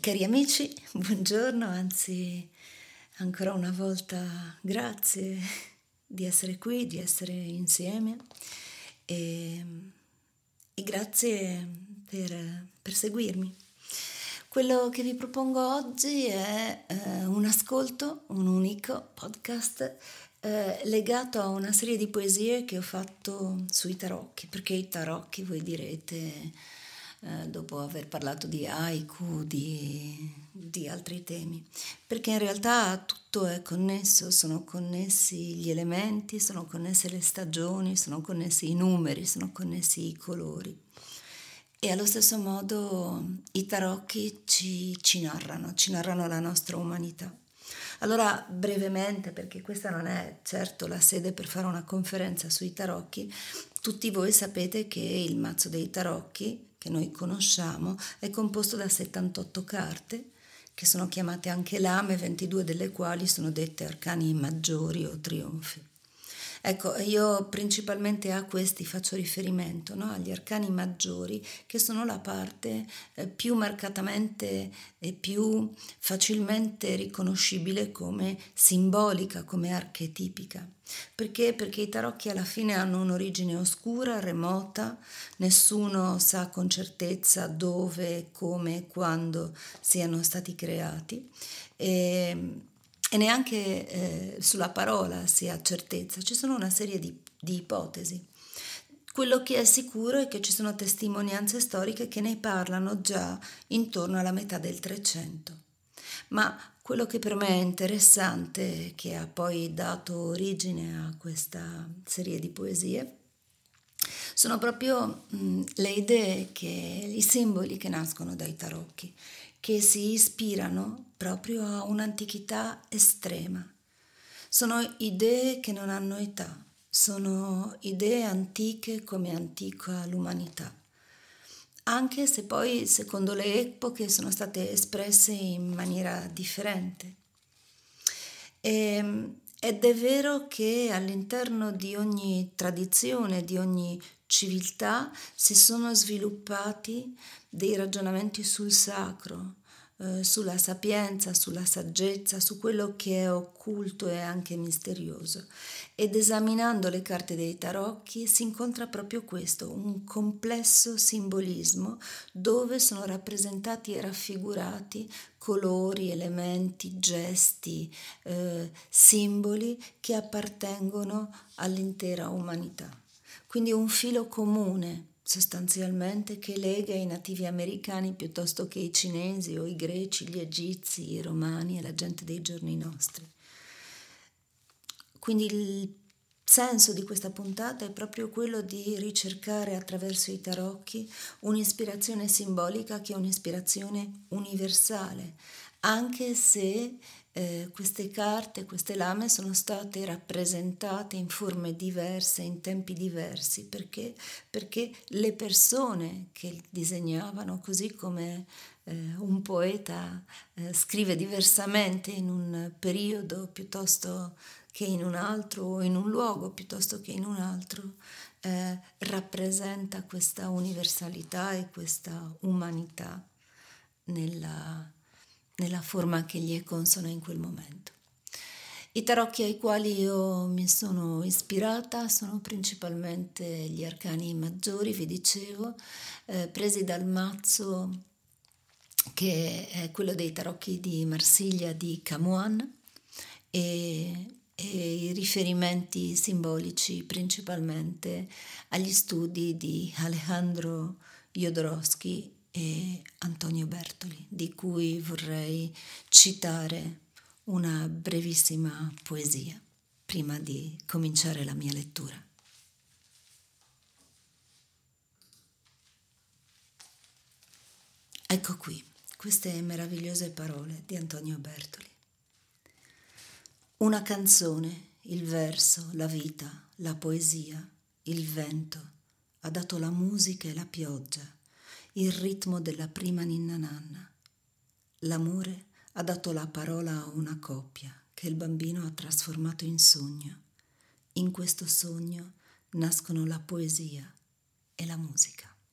Cari amici, buongiorno, anzi ancora una volta grazie di essere qui, di essere insieme e, e grazie per, per, seguirmi. Quello che vi propongo oggi è eh, un ascolto, un unico podcast eh, legato a una serie di poesie che ho fatto sui tarocchi, perché i tarocchi voi direte eh, dopo aver parlato di haiku, di, di altri temi, perché in realtà tutto è connesso, sono connessi gli elementi, sono connesse le stagioni, sono connessi i numeri, sono connessi i colori. E allo stesso modo i tarocchi ci, ci narrano, ci narrano la nostra umanità. Allora, brevemente, perché questa non è certo la sede per fare una conferenza sui tarocchi, tutti voi sapete che il mazzo dei tarocchi che noi conosciamo è composto da 78 carte, che sono chiamate anche lame, 22 delle quali sono dette arcani maggiori o trionfi. Ecco, io principalmente a questi faccio riferimento, no? agli arcani maggiori, che sono la parte eh, più marcatamente e più facilmente riconoscibile come simbolica, come archetipica. Perché? Perché i tarocchi alla fine hanno un'origine oscura, remota, nessuno sa con certezza dove, come, quando siano stati creati. E, e neanche eh, sulla parola si ha certezza, ci sono una serie di, di ipotesi. Quello che è sicuro è che ci sono testimonianze storiche che ne parlano già intorno alla metà del Trecento. Ma quello che per me è interessante, che ha poi dato origine a questa serie di poesie, sono proprio mh, le idee, che, i simboli che nascono dai tarocchi che si ispirano proprio a un'antichità estrema. Sono idee che non hanno età, sono idee antiche come antica l'umanità, anche se poi secondo le epoche sono state espresse in maniera differente. E, ehm, ed è vero che all'interno di ogni tradizione, di ogni civiltà, si sono sviluppati dei ragionamenti sul sacro, eh, sulla sapienza, sulla saggezza, su quello che è occulto e anche misterioso. Ed esaminando le carte dei tarocchi si incontra proprio questo, un complesso simbolismo dove sono rappresentati e raffigurati colori, elementi, gesti, eh, simboli che appartengono all'intera umanità. Quindi un filo comune sostanzialmente che lega i nativi americani piuttosto che i cinesi o i greci, gli egizi, i romani e la gente dei giorni nostri. Quindi il senso di questa puntata è proprio quello di ricercare attraverso i tarocchi un'ispirazione simbolica che è un'ispirazione universale, anche se eh, queste carte, queste lame sono state rappresentate in forme diverse, in tempi diversi, perché? Perché le persone che disegnavano, così come eh, un poeta eh, scrive diversamente in un periodo piuttosto che in un altro o in un luogo piuttosto che in un altro, eh, rappresenta questa universalità e questa umanità nella nella forma che gli è consona in quel momento. I tarocchi ai quali io mi sono ispirata sono principalmente gli arcani maggiori, vi dicevo, eh, presi dal mazzo che è quello dei tarocchi di Marsiglia di Camuan e, e i riferimenti simbolici principalmente agli studi di Alejandro Jodorowsky e Antonio Bertoli, di cui vorrei citare una brevissima poesia prima di cominciare la mia lettura. Ecco qui queste meravigliose parole di Antonio Bertoli. Una canzone, il verso, la vita, la poesia, il vento, ha dato la musica e la pioggia il ritmo della prima ninna nanna. L'amore ha dato la parola a una coppia che il bambino ha trasformato in sogno. In questo sogno nascono la poesia e la musica.